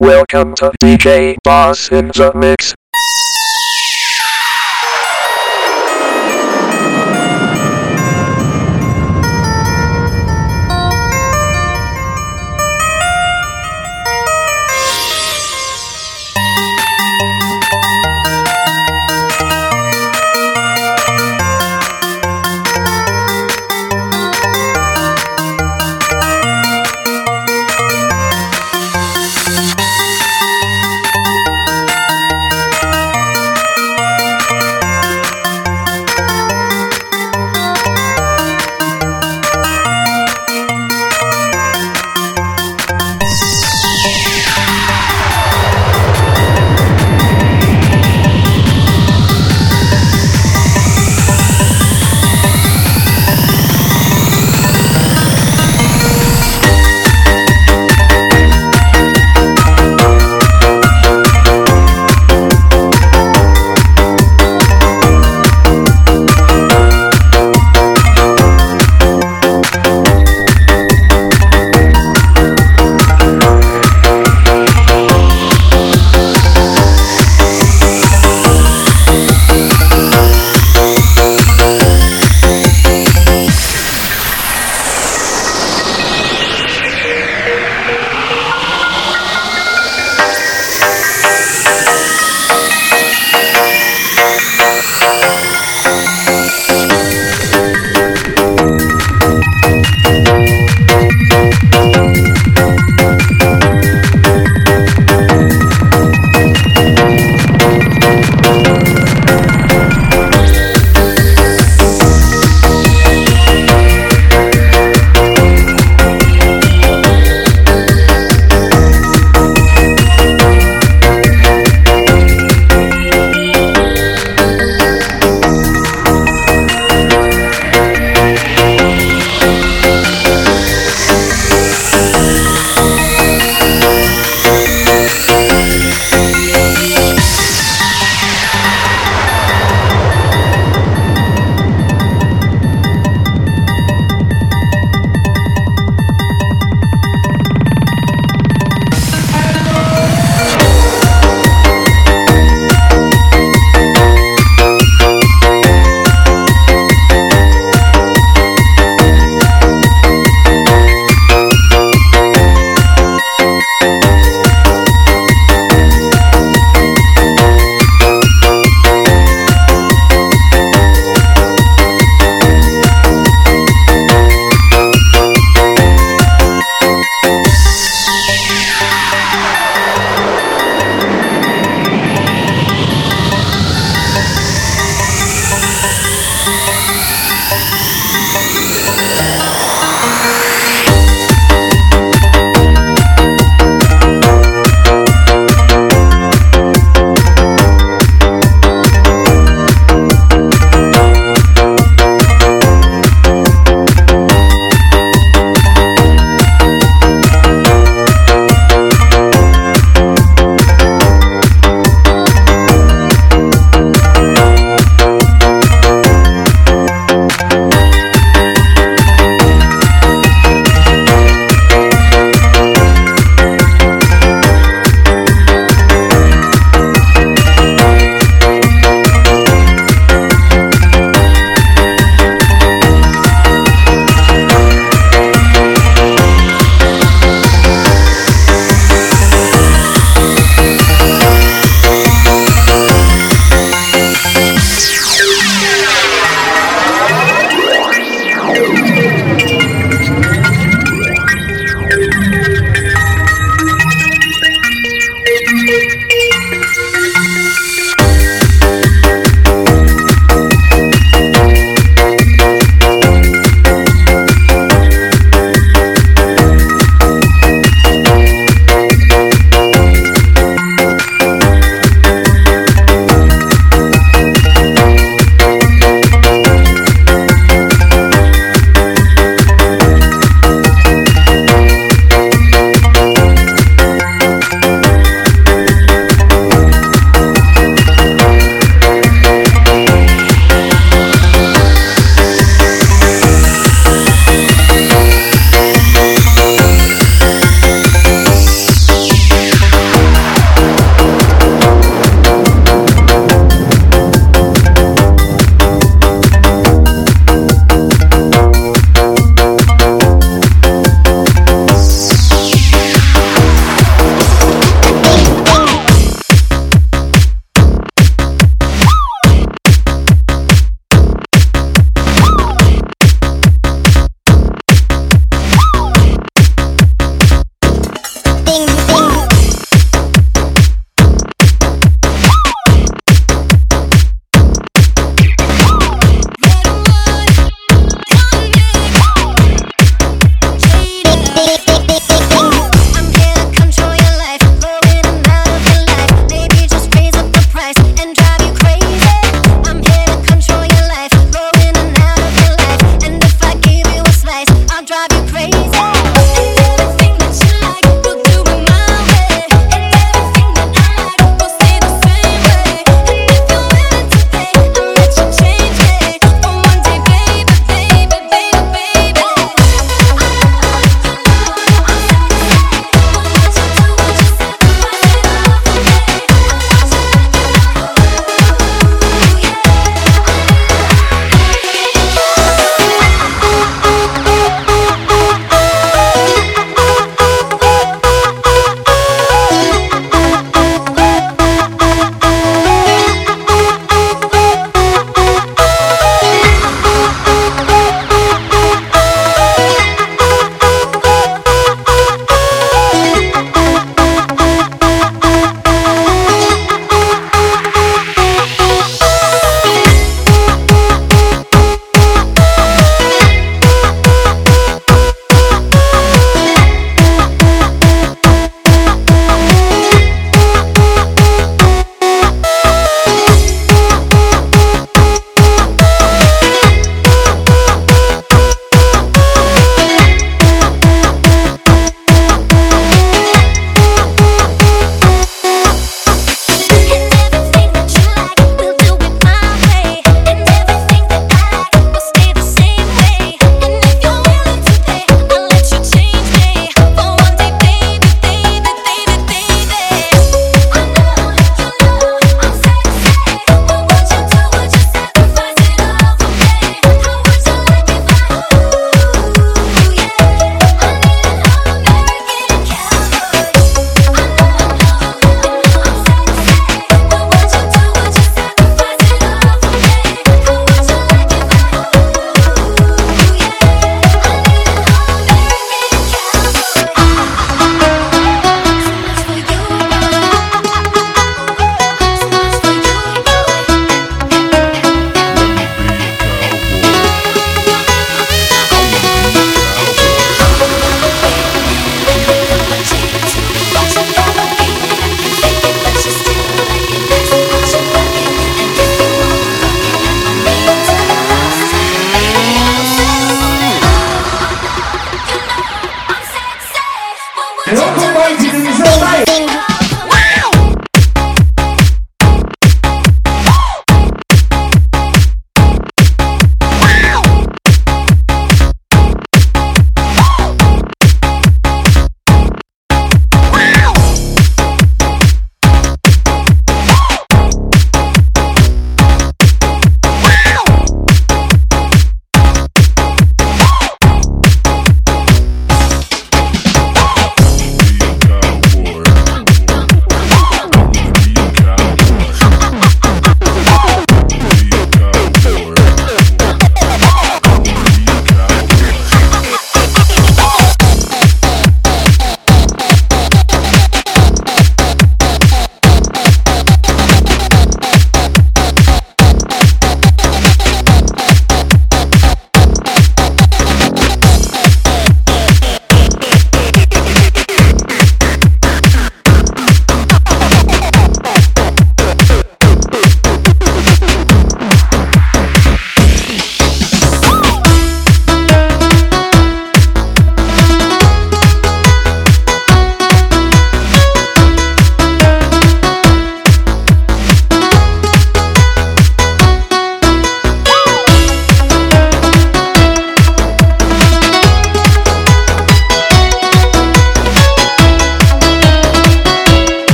Welcome to DJ Boss in the Mix.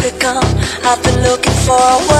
Pick up. I've been looking for a way